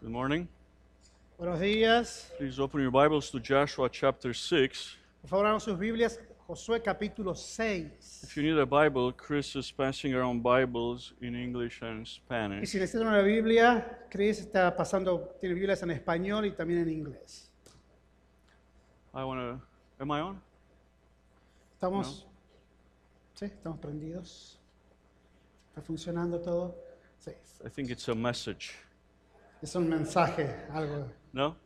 Good morning. Buenos días. Please open your Bibles to Joshua chapter 6. Por favor, abran sus Biblias, Josué capítulo 6. If you need a Bible, Chris is passing around Bibles in English and Y Spanish. si necesitan una Biblia, Chris está pasando, tiene Biblias en español y también en inglés. I want to. Am I on? ¿Estamos? ¿Sí? ¿Estamos prendidos? ¿Está funcionando todo? Sí. I think it's a message. Es un mensaje, algo. No?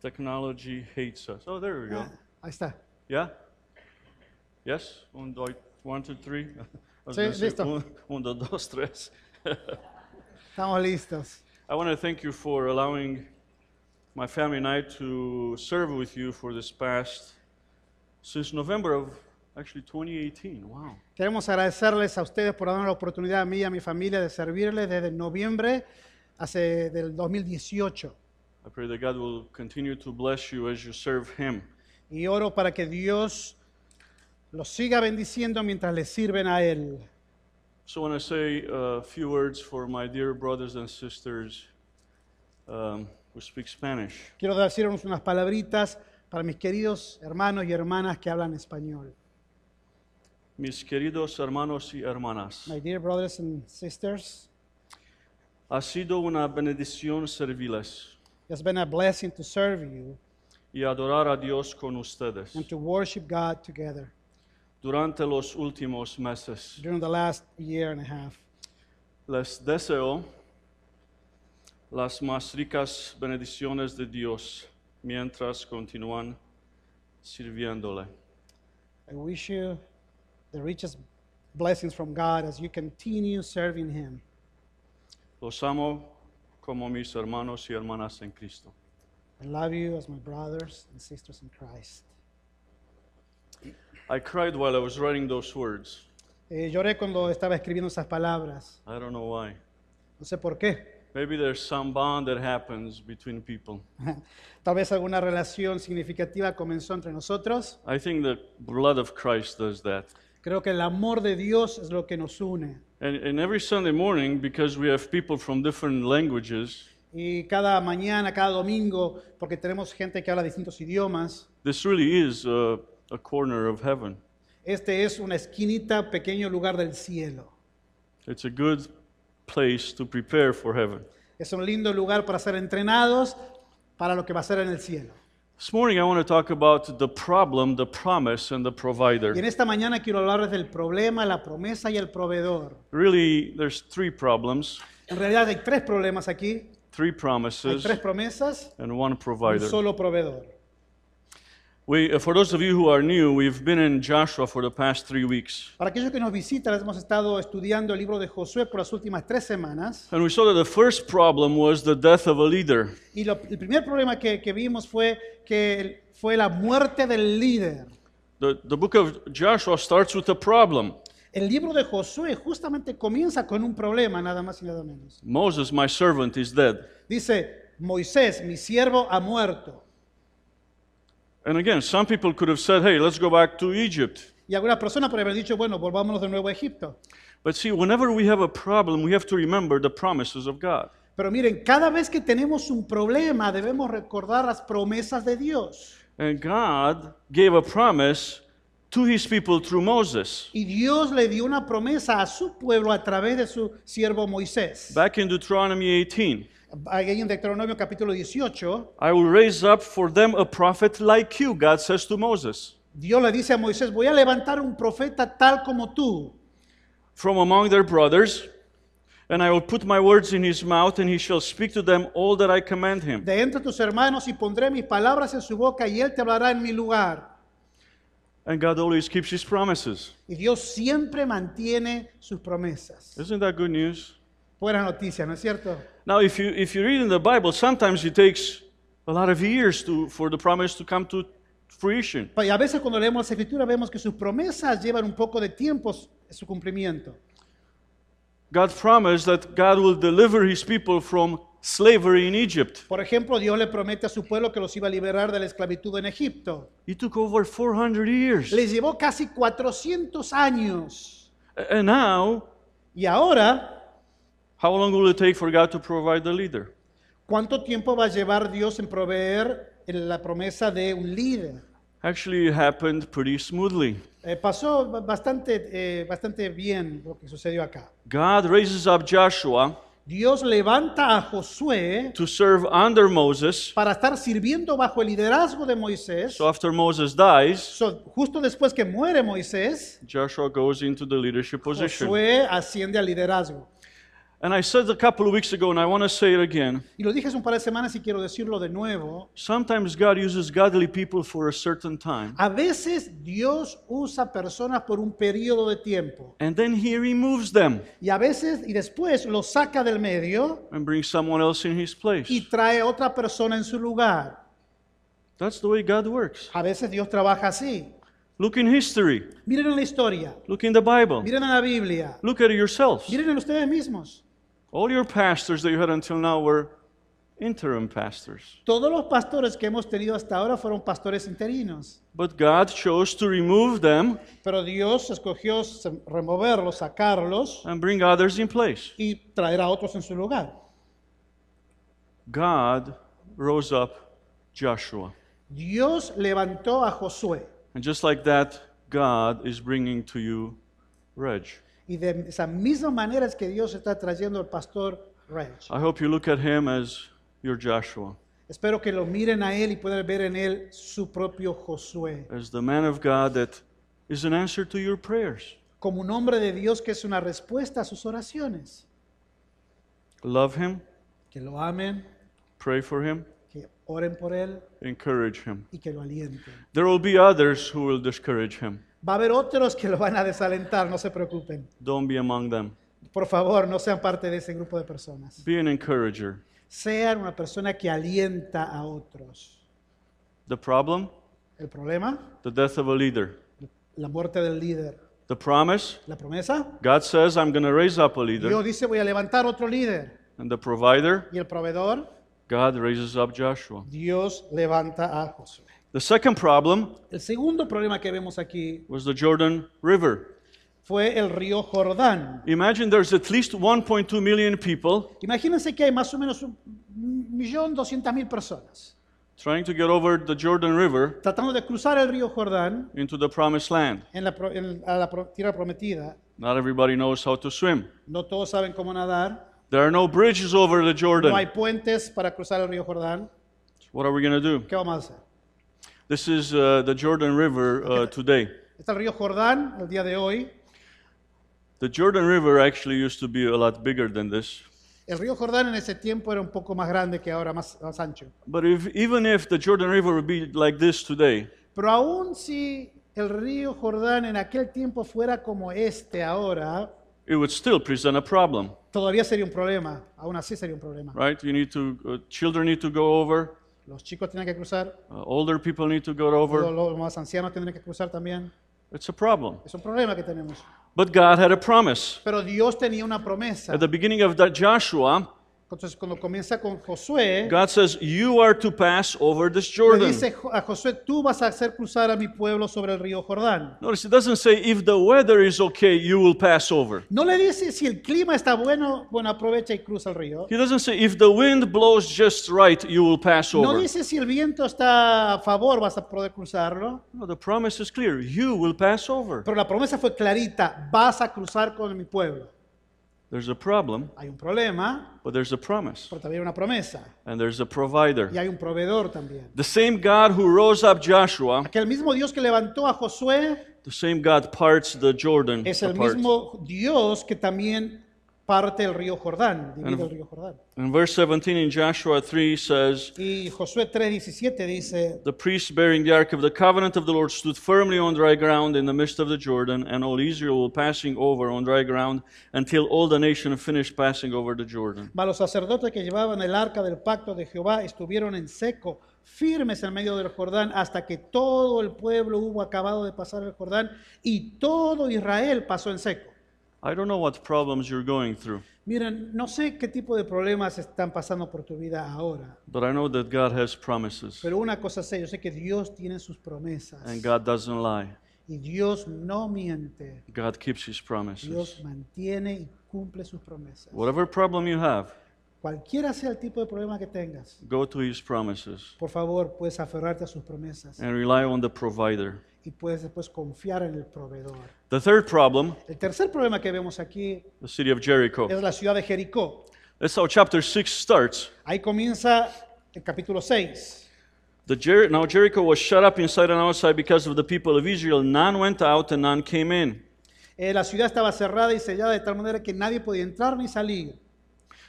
Technology hates us. Oh, there we go. Ah, ahí está. Yeah? Yes? Un, dos, one, two, three. Sí, listo. Un, uno, dos, tres. Estamos listos. I want to thank you for allowing my family and I to serve with you for this past, since November of actually 2018. Wow. Queremos agradecerles a ustedes por darnos la oportunidad a mí y a mi familia de servirles desde noviembre hace del 2018. I pray that God will continue to bless you as you serve Him. Y oro para que Dios los siga bendiciendo mientras les sirven a Él. So, I want to say a few words for my dear brothers and sisters um, who speak Spanish. Quiero decirles unas palabritas para mis queridos hermanos y hermanas que hablan español. Mis queridos hermanos y hermanas, My dear brothers and sisters, ha sido una bendición servirles it's been a blessing to serve you y adorar a Dios con ustedes and to worship God together durante los últimos meses. during the last year and a half. Les deseo las más ricas bendiciones de Dios mientras continúan sirviéndole. I wish you the richest blessings from God as you continue serving Him. Los amo como mis hermanos y hermanas en Cristo. I love you as my brothers and sisters in Christ. I cried while I was writing those words. Eh, lloré cuando estaba escribiendo esas palabras. I don't know why. No sé por qué. Maybe there's some bond that happens between people. Tal vez alguna relación significativa comenzó entre nosotros. I think the blood of Christ does that. Creo que el amor de Dios es lo que nos une. And, and every Sunday morning, because we have people from different languages, Y cada mañana, cada domingo, porque tenemos gente que habla distintos idiomas, this really is a, a corner of heaven. este es una esquinita, pequeño lugar del cielo. It's a good place to prepare for heaven. Es un lindo lugar para ser entrenados para lo que va a ser en el cielo. This morning, I want to talk about the problem, the promise, and the Y en provider. esta mañana quiero hablarles del problema, la promesa y el proveedor. Really, there's three problems, En realidad hay tres problemas aquí. three Hay promises, tres promesas, and one provider. un provider. solo proveedor. We, uh, for those of you who are new, we've been in Joshua for the past three weeks. Para aquellos que nos visitan, hemos estado estudiando el libro de Josué por las últimas tres semanas. And we saw that the first problem was the death of a leader. Y lo- el primer problema que, que vimos fue que fue la muerte del líder. The, the book of Joshua starts with a problem. El libro de Josué justamente comienza con un problema, nada más y nada menos. Moses, my servant, is dead. Dice, Moisés, mi siervo, ha muerto. And again, some people could have said, hey, let's go back to Egypt. Y algunas personas podrían haber dicho, bueno, volvámonos de nuevo a Egipto. But see, whenever we have a problem, we have to remember the promises of God. Pero miren, cada vez que tenemos un problema debemos recordar las promesas de Dios. And God gave a promise to his people through Moses. Y Dios le dio una promesa a su pueblo a través de su siervo Moisés. Back in Deuteronomy 18, Ahí en Deuteronomio capítulo 18, I will raise up for them a prophet like you, God says to Moses. Dios le dice a Moisés, voy a levantar un profeta tal como tú, from among their brothers, and I will put my words in his mouth, and he shall speak to them all that I command him. de entre tus hermanos, y pondré mis palabras en su boca, y él te hablará en mi lugar. And God always keeps his promises. Y Dios siempre mantiene sus promesas. Isn't that good news? Buenas noticias, ¿no es cierto? Now, if you, if you read in the Bible, sometimes it takes a lot of years to, for the promise to come to fruition. Y a veces cuando leemos la escritura vemos que sus promesas llevan un poco de tiempo su cumplimiento. God promised that God will deliver his people from slavery in Egypt. Por ejemplo, Dios le promete a su pueblo que los iba a liberar de la esclavitud en Egipto. It took over 400 years. Les llevó casi 400 años. And now Y ahora How long will it take for God to provide the leader? ¿Cuánto tiempo va a llevar Dios en proveer la promesa de un líder? Actually, it happened pretty smoothly. Eh, pasó ba- bastante, eh, bastante bien lo que sucedió acá. God raises up Joshua Dios levanta a Josué to serve under Moses. para estar sirviendo bajo el liderazgo de Moisés. So after Moses dies, So, justo después que muere Moisés, Joshua goes into the leadership position. Josué asciende al liderazgo. And I said a couple of weeks ago, and I want to say it again. Y lo dije hace un par de semanas y quiero decirlo de nuevo. Sometimes God uses godly people for a certain time, A veces Dios usa personas por un periodo de tiempo. and then He removes them Y a veces, y después los saca del medio and brings someone else in His place. y trae otra persona en su lugar. That's the way God works. A veces Dios trabaja así. Look in history, Miren en la historia, look in the Bible, miren en la Biblia, look at it yourselves. miren en ustedes mismos. All your pastors that you had until now were interim pastors. Todos los pastores que hemos tenido hasta ahora fueron pastores interinos, But God chose to remove them pero Dios escogió removerlos, sacarlos and bring others in place. y traer a otros en su lugar. God rose up Joshua. Dios levantó a Josué And just like that, God is bringing to you Reg. Y de esa misma manera es que Dios está trayendo al pastor. I hope you look at him as your Joshua, Espero que lo miren a él y puedan ver en él su propio Josué, as the man of God that is an answer to your prayers. como un hombre de Dios que es una respuesta a sus oraciones. Love him, Que lo amen, pray for him, que oren por él encourage him. y que lo alienten. There will be others who will discourage him. Va a haber otros que lo van a desalentar, no se preocupen. Don't be among them. Por favor, no sean parte de ese grupo de personas. Be an encourager. Sean una persona que alienta a otros. The problem? El problema, The death of a leader. la muerte del líder. The promise? La promesa, God says, I'm going to raise up a leader. Dios dice voy a levantar otro líder. And the provider? Y el proveedor, God raises up Joshua. Dios levanta a Josué. The second problem El segundo problema que vemos aquí was the Jordan River. fue el río Jordán. Imagine there's at least 1.2 million people Imagínense que hay más o menos un millón doscientas mil personas trying to get over the Jordan River tratando de cruzar el río Jordán into the promised land. en la, pro- en- a la pro- tierra prometida. Not everybody knows how to swim. No todos saben cómo nadar. There are no bridges over the No hay Jordan. puentes para cruzar el río Jordán. What are we going to do? ¿Qué vamos a hacer? This is uh, the Jordan River uh, today. Está el río Jordán el día de hoy. The Jordan River actually used to be a lot bigger than this. El río Jordán en ese tiempo era un poco más grande que ahora, más, más ancho. But if, even if the Jordan River would be like this today, Pero aún si el río Jordán en aquel tiempo fuera como este ahora, it would still present a problem, todavía sería un problema. Aún así sería un problema. right? You need to, uh, children need to go over, Los chicos tienen que cruzar, uh, older people need to go los, over. los más ancianos tendrán que cruzar también. It's a problem. Es un problema que tenemos. But God had a promise. Pero Dios tenía una promesa. At the beginning of that Joshua, Entonces cuando comienza con Josué, God says, You are to pass over this le Jordan. dice Jo- a Josué, tú vas a hacer cruzar a mi pueblo sobre el río Jordán. Notice it doesn't say, If the weather is okay, you will pass over. No le dice si el clima está bueno, bueno, aprovecha y cruza el río. He doesn't say, If the wind blows just right, you will pass No over. dice si el viento está a favor, vas a poder cruzarlo. No, the promise is clear. You will pass over. Pero la promesa fue clarita, vas a cruzar con mi pueblo. There's a problem, Hay un problema, but there's a promise. pero también hay una promesa. And there's a provider. Y hay un proveedor también. The same God who rose up Joshua, Aquel mismo Dios que levantó a Josué the same God parts the Jordan es el apart. mismo Dios que también parte el río Jordán, divide el río Jordán. And verse 17 in Joshua 3 says, Y Josué 3:17 dice, The priests bearing the ark of the covenant of the Lord stood firmly on dry ground in the midst of the Jordan, and all Israel were passing over on dry ground until all the nation finished passing over the Jordan. mas los sacerdotes que llevaban el arca del pacto de Jehová estuvieron en seco, firmes en medio del Jordán, hasta que todo el pueblo hubo acabado de pasar el Jordán y todo Israel pasó en seco. I don't know what problems you're going through, Miren, no sé qué tipo de problemas están pasando por tu vida ahora, but I know that God has promises, pero una cosa sé, yo sé que Dios tiene sus promesas and God doesn't lie. y Dios no miente. God keeps His promises. Dios mantiene y cumple sus promesas. Whatever problem you have, Cualquiera sea el tipo de problema que tengas, go to His promises por favor, puedes aferrarte a sus promesas and rely on the provider. y puedes después confiar en el proveedor. The third problem, El tercer problema que vemos aquí the city of Jericho. es la ciudad de Jericó. That's how chapter 6 starts. Ahí comienza el capítulo 6. The Jer- now Jericho was shut up inside and outside because of the people of Israel. None went out and none came in. Eh, la ciudad estaba cerrada y sellada de tal manera que nadie podía entrar ni salir.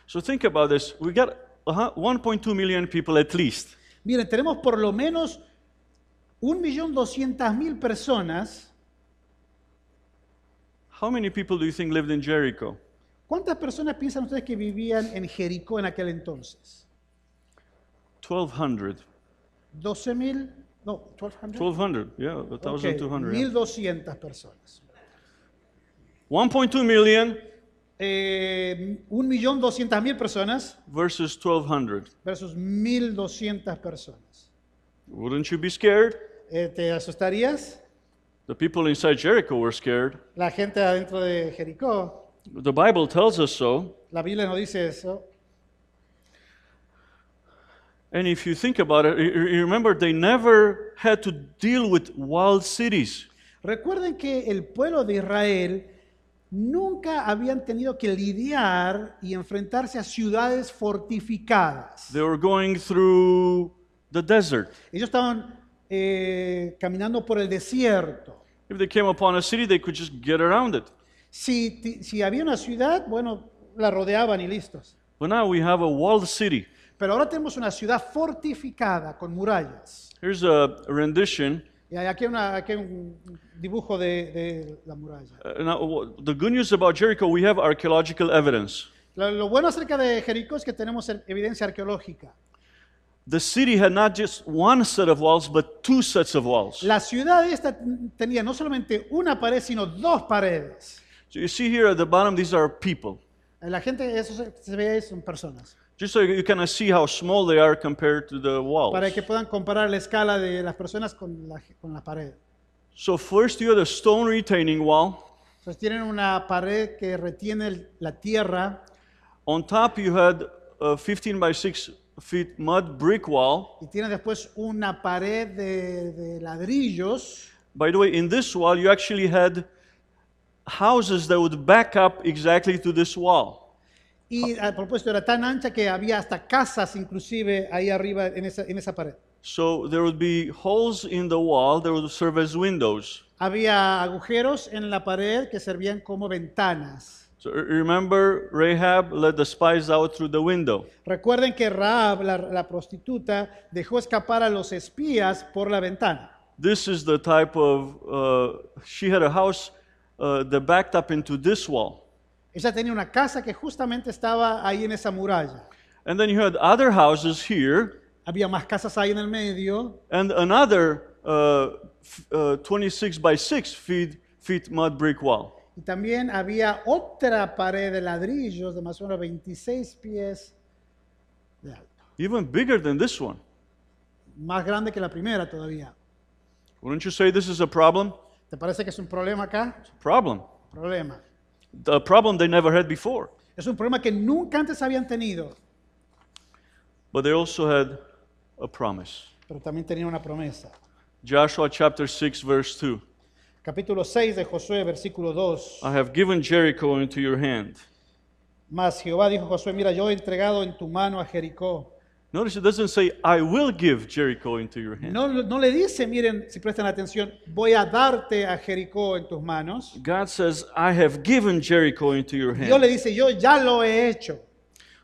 So think about this. We got uh 1.2 million people at least. Miren, tenemos por lo menos 1.200.000 personas. How many people do you think lived in Jericho? ¿Cuántas personas piensan ustedes que vivían en Jericó en aquel entonces? 1,200. 12.000, no, 1.200. 1,200, yeah, Ok, 1,200. yeah. 1.200 personas. 1.2 million Eh, 1.200.000 personas versus 1,200. versus 1.200 personas. Wouldn't you be scared? Eh, ¿Te asustarías? The people inside Jericho were scared. La gente adentro de Jericó, The Bible tells us so. la Biblia nos dice eso. And if you think about it, remember they never had to deal with wild cities. Recuerden que el pueblo de Israel nunca habían tenido que lidiar y enfrentarse a ciudades fortificadas. They were going through the desert. Ellos estaban eh, caminando por el desierto. If they came upon a city, they could just get around it. Si, si había una ciudad, bueno, la rodeaban y listos. But now we have a walled city. Pero ahora tenemos una ciudad fortificada con murallas. Here's a rendition. Y hay aquí, una- aquí hay un dibujo de, de la muralla. Uh, now, the good news about Jericho, we have archaeological evidence. Lo, lo bueno acerca de Jericó es que tenemos evidencia arqueológica. The city had not just one set of walls, but two sets of walls. La ciudad esta tenía no solamente una pared, sino dos paredes. So you see here at the bottom, these are people. La gente, eso se, se ve son personas. Just so you can see how small they are compared to the walls. Para que puedan comparar la escala de las personas con la, con la pared. So first you have the stone retaining wall. Entonces tienen una pared que retiene el- la tierra On top you had a 15 by 6 feet mud brick wall. y tiene después una pared de, de ladrillos. By the way, in this wall you actually had houses that would back up exactly to this wall. Y a propósito era tan ancha que había hasta casas inclusive ahí arriba en esa, en esa pared. So there would be holes in the wall that would serve as windows. Había agujeros en la pared que servían como ventanas. So remember, Rahab let the spies out through the window. Recuerden que Raab, la, la prostituta, dejó escapar a los espías por la ventana. This is the type of, uh, she had a house uh, that backed up into this wall. Ella tenía una casa que justamente estaba ahí en esa muralla. And then you had other houses here, Había más casas ahí en el medio and another uh, uh, 26 by 6 feet, feet mud brick wall. y también había otra pared de ladrillos de más o menos 26 pies de alto. Even bigger than this one. Más grande que la primera todavía. Wouldn't you say this is a problem? ¿Te parece que es un problema acá? Problem. Problema. A problem they never had before. Es un problema que nunca antes habían tenido, But they also had a promise. pero también tenían una promesa. Joshua chapter 6, verse 2. Capítulo 6 de Josué, versículo 2. I have given Jericho into your hand. Mas Jehová dijo a Josué, mira, yo he entregado en tu mano a Jericó. Notice it doesn't say, I will give Jericho into your hand. No, no le dice, miren, si prestan atención, voy a darte a Jericó en tus manos. God says, I have given Jericho into your Dios le hand. dice, yo ya lo he hecho.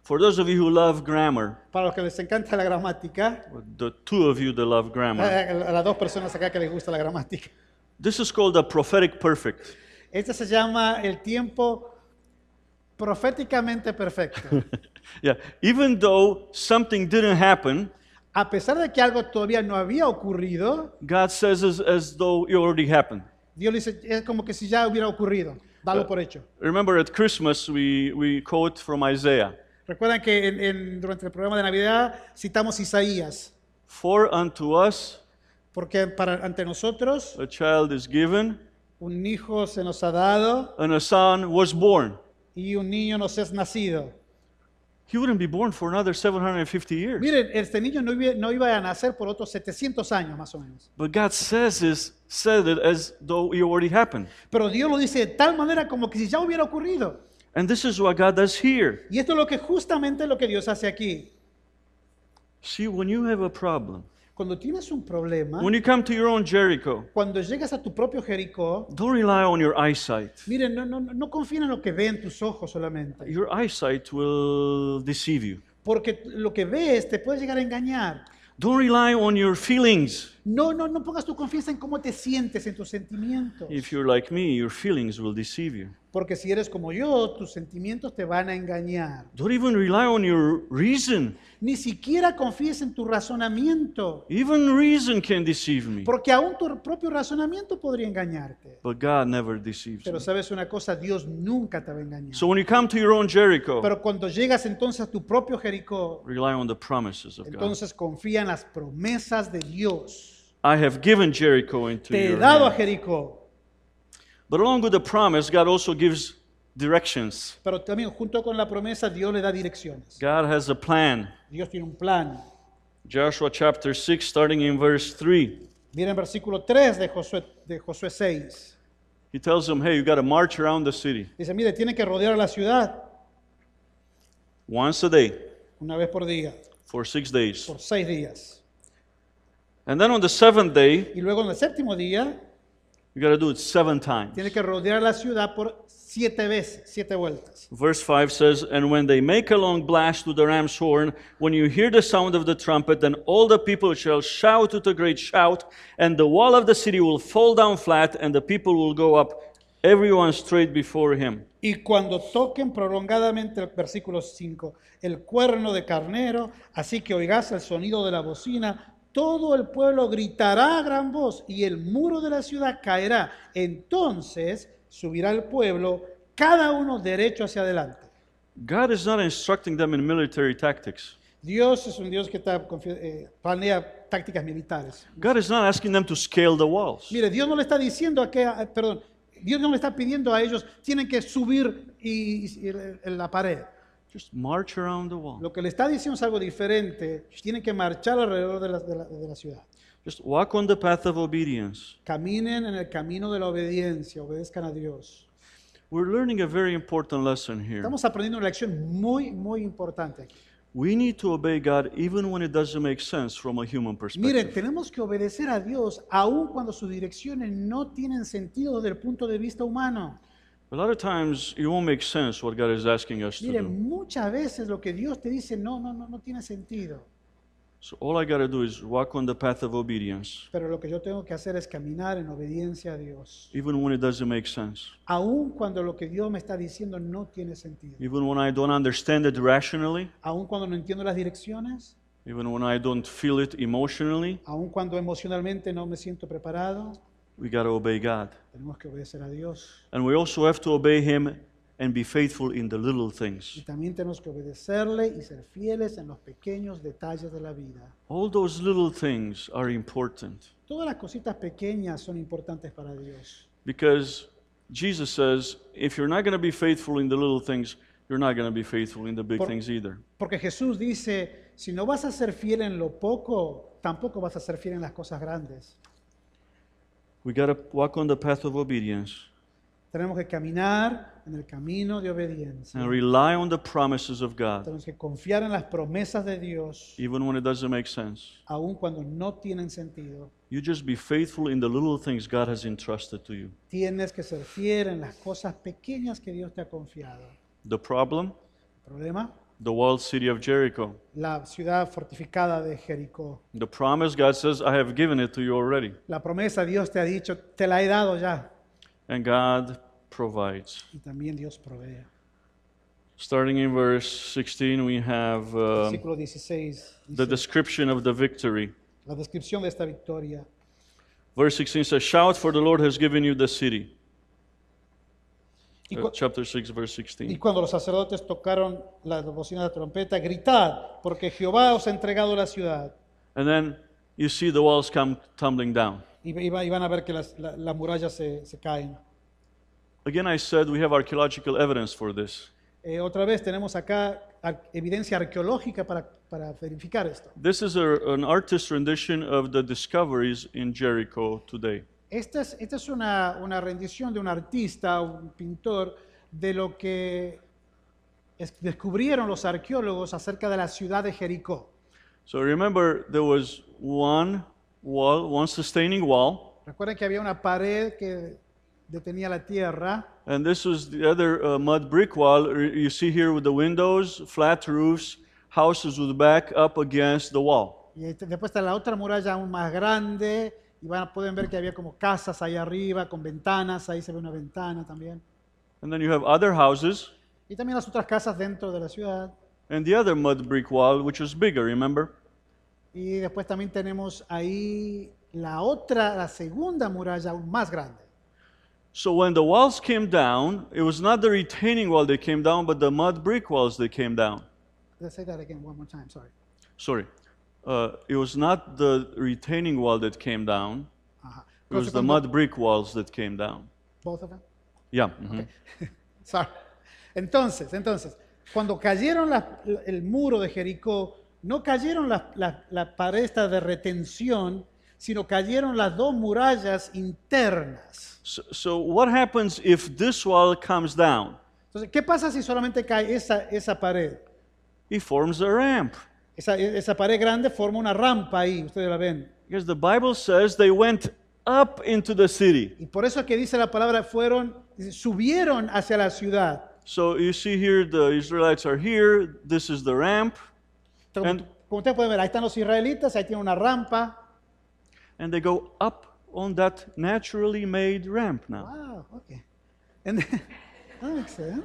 For those of you who love grammar, Para los que les encanta la gramática, the two of you that love grammar, a las dos personas acá que les gusta la gramática, this is called a prophetic perfect. este se llama el tiempo proféticamente perfecto. yeah, even though something didn't happen, A pesar de que algo todavía no había ocurrido, God says as, as though it already happened. Dios le dice, es como que si ya hubiera ocurrido. Dalo por hecho. Remember at Christmas, we, we quote from Isaiah Recuerdan que en- en- durante el programa de Navidad citamos Isaías, For unto us porque para, ante nosotros a child is given, un hijo se nos ha dado, and a son was born. Y un niño nos es nacido. he wouldn't be born for another 750 years. Miren, este niño no iba, no iba a nacer por otros 700 años más o menos. But God says this, said it as though it already happened. Pero Dios lo dice de tal manera como que si ya hubiera ocurrido. And this is what God does here. Y esto es lo que justamente lo que Dios hace aquí. See, when you have a problem, Cuando tienes un problema, when you come to your own Jericho, cuando llegas a tu propio Jericó, don't rely on your eyesight. miren, no, no, no confíen en lo que ven tus ojos solamente. Your eyesight will deceive you. Porque lo que ves te puede llegar a engañar. Don't rely on your feelings. No, no, no pongas tu confianza en cómo te sientes, en tus sentimientos. If you're like me, your feelings will deceive you. Porque si eres como yo, tus sentimientos te van a engañar. Don't even rely on your reason. Ni siquiera confíes en tu razonamiento. Even reason can deceive me. Porque aún tu propio razonamiento podría engañarte. But God never deceives Pero sabes una cosa, Dios nunca te va a engañar. So when you come to your own Jericho, Pero cuando llegas entonces a tu propio Jericó, rely on the promises of God. entonces confía en las promesas de Dios. I have given Jericho into Te he your dado a. Jericó. But along with the promise, God also gives directions. Pero también junto con la promesa, Dios le da direcciones. God has a plan. Dios tiene un plan. Joshua chapter 6, starting in verse 3. Miren versículo 3 de Josué, de Josué 6. He tells them, hey, you got to march around the city Dice, mire, tiene que rodear la ciudad once a day una vez por día, for six days. por seis días. And then on the seventh day, Y luego en el séptimo día, you got to do it seven times. tiene que rodear la ciudad por siete veces, siete vueltas. Verse 5 says, And when they make a long blast to the ram's horn, when you hear the sound of the trumpet, then all the people shall shout with a great shout, and the wall of the city will fall down flat, and the people will go up, everyone straight before him. Y cuando toquen prolongadamente el versículo 5, el cuerno de carnero, así que oigas el sonido de la bocina, todo el pueblo gritará a gran voz y el muro de la ciudad caerá. Entonces subirá el pueblo, cada uno derecho hacia adelante. God is not instructing them in military tactics. Dios es un Dios que está, eh, planea tácticas militares. God is not asking them to scale the walls. Mire, Dios no le está diciendo a que, perdón, Dios no le está pidiendo a ellos, tienen que subir y, y- y- la pared. Just march around the wall. Lo que le está diciendo es algo diferente. Tienen que marchar alrededor de la, de la- de la ciudad. Just walk on the path of obedience. Caminen en el camino de la obediencia, obedezcan a Dios. We're learning a very important lesson here. Estamos aprendiendo una lección muy, muy importante aquí. We need to obey God even when it doesn't make sense from a human perspective. Miren, tenemos que obedecer a Dios aun cuando sus direcciones no tienen sentido desde el punto de vista humano. A lot of times it won't make sense what God is asking us to do. Muchas veces lo que Dios te dice no, no, no, no tiene sentido. So all I got to do is walk on the path of obedience, Pero lo que yo tengo que hacer es caminar en obediencia a Dios. even when it doesn't make sense. Aun cuando lo que Dios me está diciendo no tiene sentido. Even when I don't understand it rationally, Aun cuando no entiendo las direcciones, even when I don't feel it emotionally, aun cuando emocionalmente no me siento preparado, we got to obey God. tenemos que obedecer a Dios. And we also have to obey Him and be faithful in the little Y things. también tenemos que obedecerle y ser fieles en los pequeños detalles de la vida. All those little things are important Todas las cositas pequeñas son importantes para Dios. because Jesus says, if you're not going to be faithful in the little things, you're not going to be faithful in the big Por- things either. Porque Jesús dice, si no vas a ser fiel en lo poco, tampoco vas a ser fiel en las cosas grandes. We got to walk on the path of obedience Tenemos que caminar en el camino de obediencia. and rely on the promises of God, Tenemos que confiar en las promesas de Dios, even when it doesn't make sense. aun cuando no tienen sentido. You just be faithful in the little things God has entrusted to you. Tienes que ser fiel en las cosas pequeñas que Dios te ha confiado. The problem? ¿El problema? The walled city of Jericho. La ciudad fortificada de Jericó. The promise, God says, I have given it to you already. La promesa Dios te ha dicho, te la he dado ya. And God provides. Y también Dios provee. Starting in verse 16, we have uh, Versículo 16. the description of the victory. la descripción de esta victoria. Verse 16 says, Shout, for the Lord has given you the city. Y, chapter 6, verse 16. y 16. cuando los sacerdotes tocaron la bocina de la trompeta, gritad, porque Jehová os ha entregado la ciudad. And then you see the walls come tumbling down. Y, y va- y van a ver que las, la- las murallas se, se caen. Again, I said we have archaeological evidence for this. Eh, otra vez tenemos acá ar- evidencia arqueológica para, para verificar esto. This is a, an artist's rendition of the discoveries in Jericho today. Esta es, esta es una, una rendición de un artista, un pintor, de lo que es- descubrieron los arqueólogos acerca de la ciudad de Jericó. So remember, there was one wall, one sustaining wall, Recuerden que había una pared que detenía la tierra and this was the other uh, mud brick wall. You see here with the windows, flat roofs, houses with back up against the wall. y después está la otra muralla aún más grande y van, pueden ver que había como casas ahí arriba con ventanas, ahí se ve una ventana también. And then you have other houses, Y también las otras casas dentro de la ciudad. and the other mud brick wall, which was bigger, remember? Y después también tenemos ahí la otra, la segunda muralla aún más grande. So when the walls came down, it was not the retaining wall that came down, but the mud brick walls that came down. Let's say that again one more time, sorry. Sorry. Uh, it was not the retaining wall that came down, Ajá. it was the mud brick walls that came down. Both of them? Yeah. mhm. Sorry. Entonces, entonces, cuando cayeron las- el muro de Jericó, no cayeron las la pared esta de retención, sino cayeron las dos murallas internas. So, so what happens if this wall comes down? Entonces, ¿qué pasa si solamente cae esa, esa pared? It forms a ramp. Esa, esa pared grande forma una rampa ahí, ustedes la ven. Because the Bible says they went up into the city. Y por eso es que dice la palabra, fueron, subieron hacia la ciudad. So you see here, the Israelites are here. This is the ramp. Como, And- como ustedes pueden ver, ahí están los israelitas, ahí tienen una rampa. And they go up on that naturally made ramp now. Wow, okay. And then, that makes sense.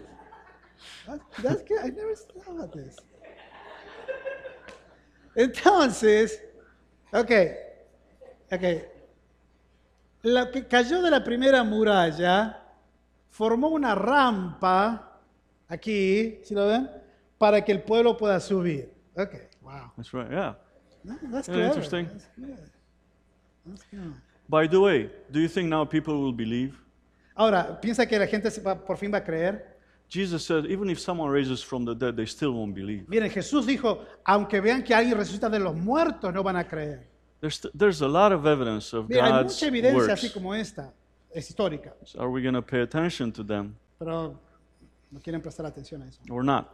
That- that's good. I never thought about this. Entonces, ok, ok. Lo que cayó de la primera muralla formó una rampa aquí, ¿sí lo ven? Para que el pueblo pueda subir. Ok, wow. That's right, yeah. No, that's Yeah, interesting. That's good. That's good. By the way, do you think now people will believe? Ahora, ¿piensa que la gente por fin va a creer? Jesus said, even if someone raises from the dead, they still won't believe. Miren, Jesús dijo, aunque vean que alguien resucita de los muertos, no van a creer. There's, there's a lot of evidence of Mira, hay God's mucha evidencia así works. como esta, es histórica, So Are we going to pay attention to them pero no quieren prestar atención a eso. or not?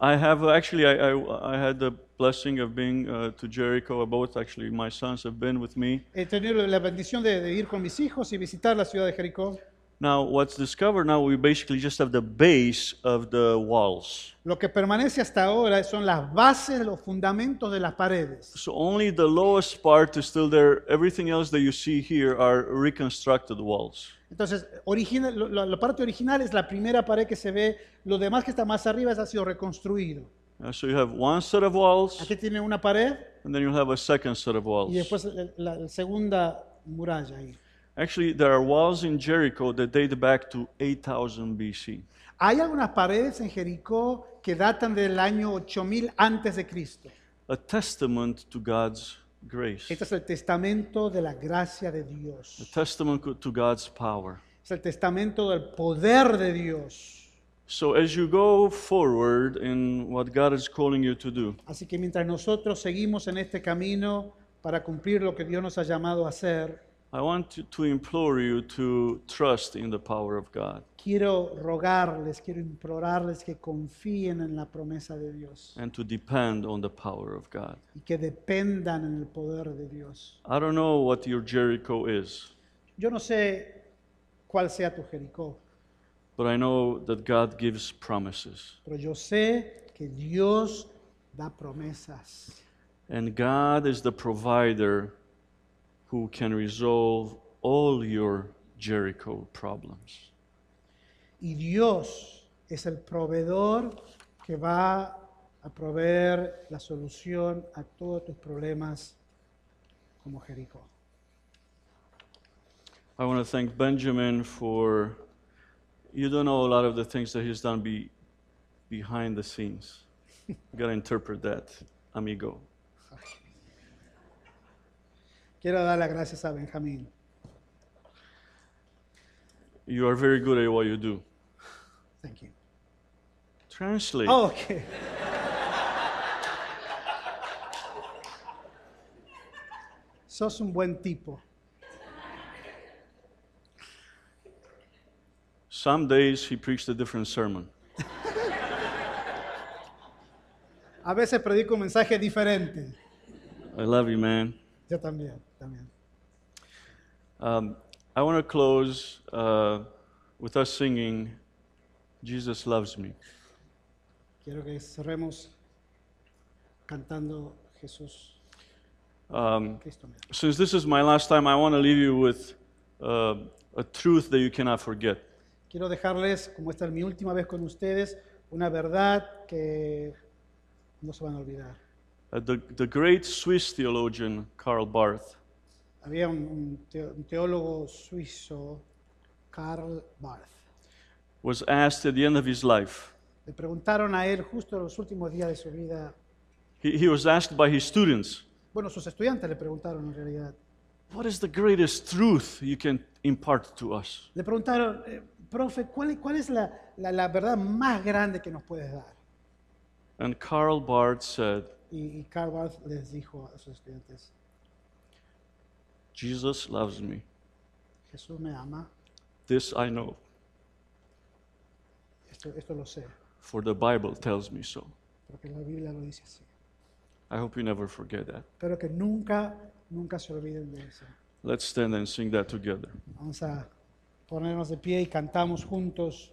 I have actually, I, I, I had the blessing of being uh, to Jericho. Both actually, my sons have been with me. He tenido la bendición de, de ir con mis hijos y visitar la ciudad de Jericó. Now, what's discovered now, we basically just have the base of the walls. Lo que permanece hasta ahora son las bases, los fundamentos de las paredes. So only the lowest part is still there. Everything else that you see here are reconstructed walls. Entonces, original, lo- lo- la parte original es la primera pared que se ve, lo demás que está más arriba ha sido reconstruido. Uh, so you have one set of walls, Aquí tiene una pared and then you'll have a second set of walls. y después la, la segunda muralla ahí. Actually, there are walls in Jericho that date back to 8000 BC. Hay algunas paredes en Jericó que datan del año 8000 antes de Cristo. A testament to God's grace, Este es el testamento de la gracia de a testament to God's power. Es el testamento del poder de Dios. So as you go forward in what God is calling you to do, Así que mientras nosotros seguimos en este camino para cumplir lo que Dios nos ha llamado a hacer, I want to, implore you to trust in the power of God quiero rogarles, quiero implorarles que confíen en la promesa de Dios and to depend on the power of God. y que dependan en el poder de Dios. I don't know what your Jericho is, Yo no sé cuál sea tu Jericó, but I know that God gives promises. pero yo sé que Dios da promesas. And God is the provider who can resolve all your Jericho problems. Y Dios es el proveedor que va a proveer la solución a todos tus problemas como Jericó. I want to thank Benjamin for, you don't know a lot of the things that he's done be, behind the scenes. You got to interpret that, amigo. Quiero dar las gracias a Benjamín. You are very good at what you do. Thank you. Translate. Oh, okay. Sos un buen tipo. Some days he preached a different sermon. A veces predico un mensaje diferente. I love you, man. Yo también, también. Um, I want to close uh, with us singing, Jesus Loves Me. Quiero que cerremos cantando Jesús, Um, Cristo me ama. since this is my last time, I want to leave you with uh, a truth that you cannot forget. Quiero dejarles, como esta es mi última vez con ustedes, una verdad que no se van a olvidar. Uh, the, the great Swiss theologian Karl Barth Había un, un teólogo suizo, Karl Barth. was asked at the end of his life, Le preguntaron a él justo en los últimos días de su vida, he, he was asked by his students, bueno, sus estudiantes le preguntaron en realidad, What is the greatest truth you can impart to us? le preguntaron, eh, profe, ¿cuál, cuál es la, la- la verdad más grande que nos puedes dar? And Karl Barth said, Y, y Karl Barth les dijo a sus estudiantes, Jesus loves me. Jesús me ama, This I know, esto, esto lo sé, for the Bible tells me so. porque la Biblia lo dice así. I hope you never forget that. Espero que nunca, nunca se olviden de eso. Let's stand and sing that together. Vamos a ponernos de pie y cantamos juntos.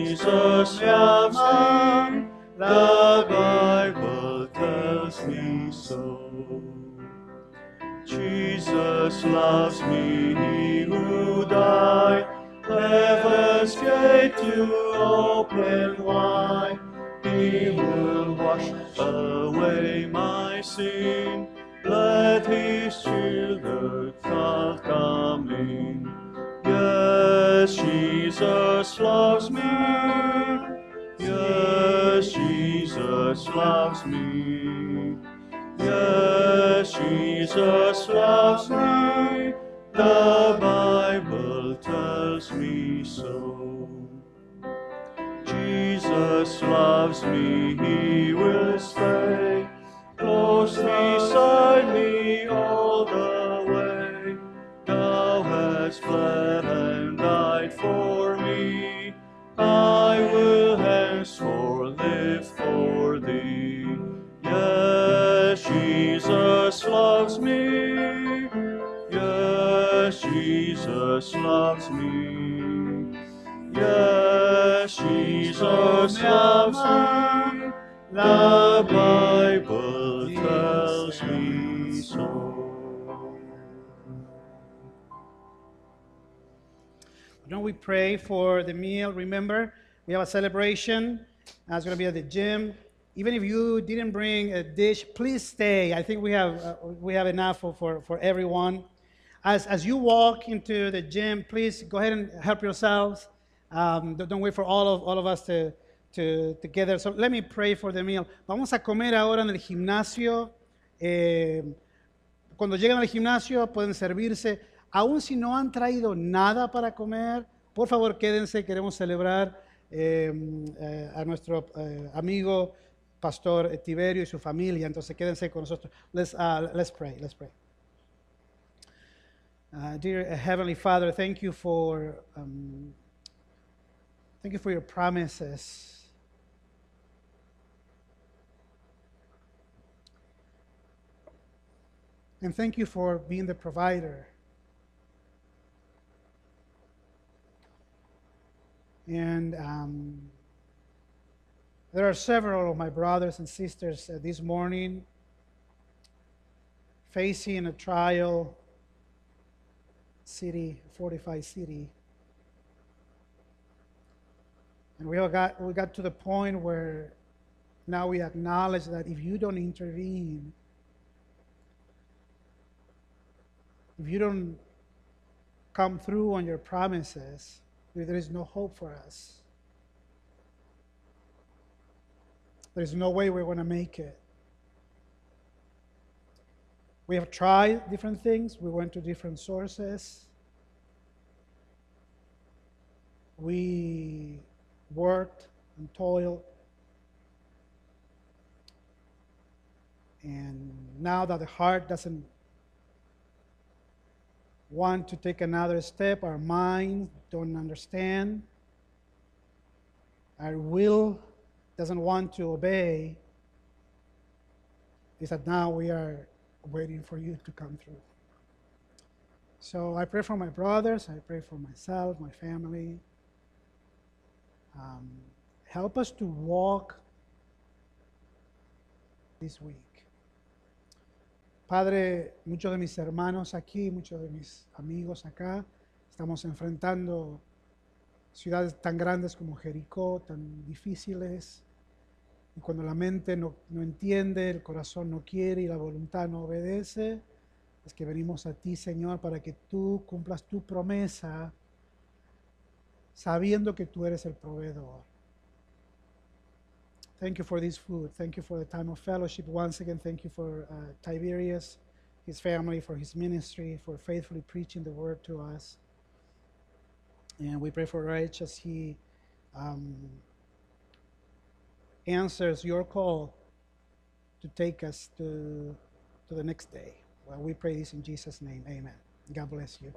loves me. The Bible tells me so. Jesus loves me, he who died. Heaven's gate to open wide. He will wash away my sin. Let his children come in. Yes, Jesus loves me. Yes, Jesus loves me. Yes, Jesus loves me. The Bible tells me so. Jesus loves me, he will stay Jesus loves me. Yes, Jesus loves me. The Bible tells me so. Don't we pray for the meal. Remember, we have a celebration. It's going to be at the gym. Even if you didn't bring a dish, please stay. I think we have, uh, we have enough for, for, for everyone. As, as you walk into the gym, please go ahead and help yourselves. Um, don't, don't wait for all of, all of us to, to, together. So let me pray for the meal. Vamos a comer ahora en el gimnasio. Eh, cuando llegan al gimnasio pueden servirse. Aún si no han traído nada para comer, por favor quédense, queremos celebrar eh, eh, a nuestro eh, amigo Pastor Tiberio y su familia, entonces quédense con nosotros. Let's, uh, let's pray, let's pray. Uh, dear Heavenly Father, thank you for um, thank you for your promises. And thank you for being the provider. And um, there are several of my brothers and sisters uh, this morning facing a trial, city, fortified city. And we got we got to the point where now we acknowledge that if you don't intervene, if you don't come through on your promises, there is no hope for us. There's no way we're going to make it. We have tried different things, we went to different sources. We worked and toiled. And now that the heart doesn't want to take another step, our minds don't understand, our will doesn't want to obey, is that now we are waiting for you to come through. So I pray for my brothers, I pray for myself, my family. Um, help us to walk this week. Padre, muchos de mis hermanos aquí, muchos de mis amigos acá, estamos enfrentando ciudades tan grandes como Jericó, tan difíciles. Y cuando la mente no, no, entiende, el corazón no quiere y la voluntad no obedece, es que venimos a ti, Señor, para que tú cumplas tu promesa, sabiendo que tú eres el proveedor. Thank you for this food. Thank you for the time of fellowship. Once again, thank you for uh, Tiberius, his family, for his ministry, for faithfully preaching the word to us. And we pray for Rich as he um, answers your call to take us to, to the next day. Well, we pray this in Jesus' name. Amen. God bless you.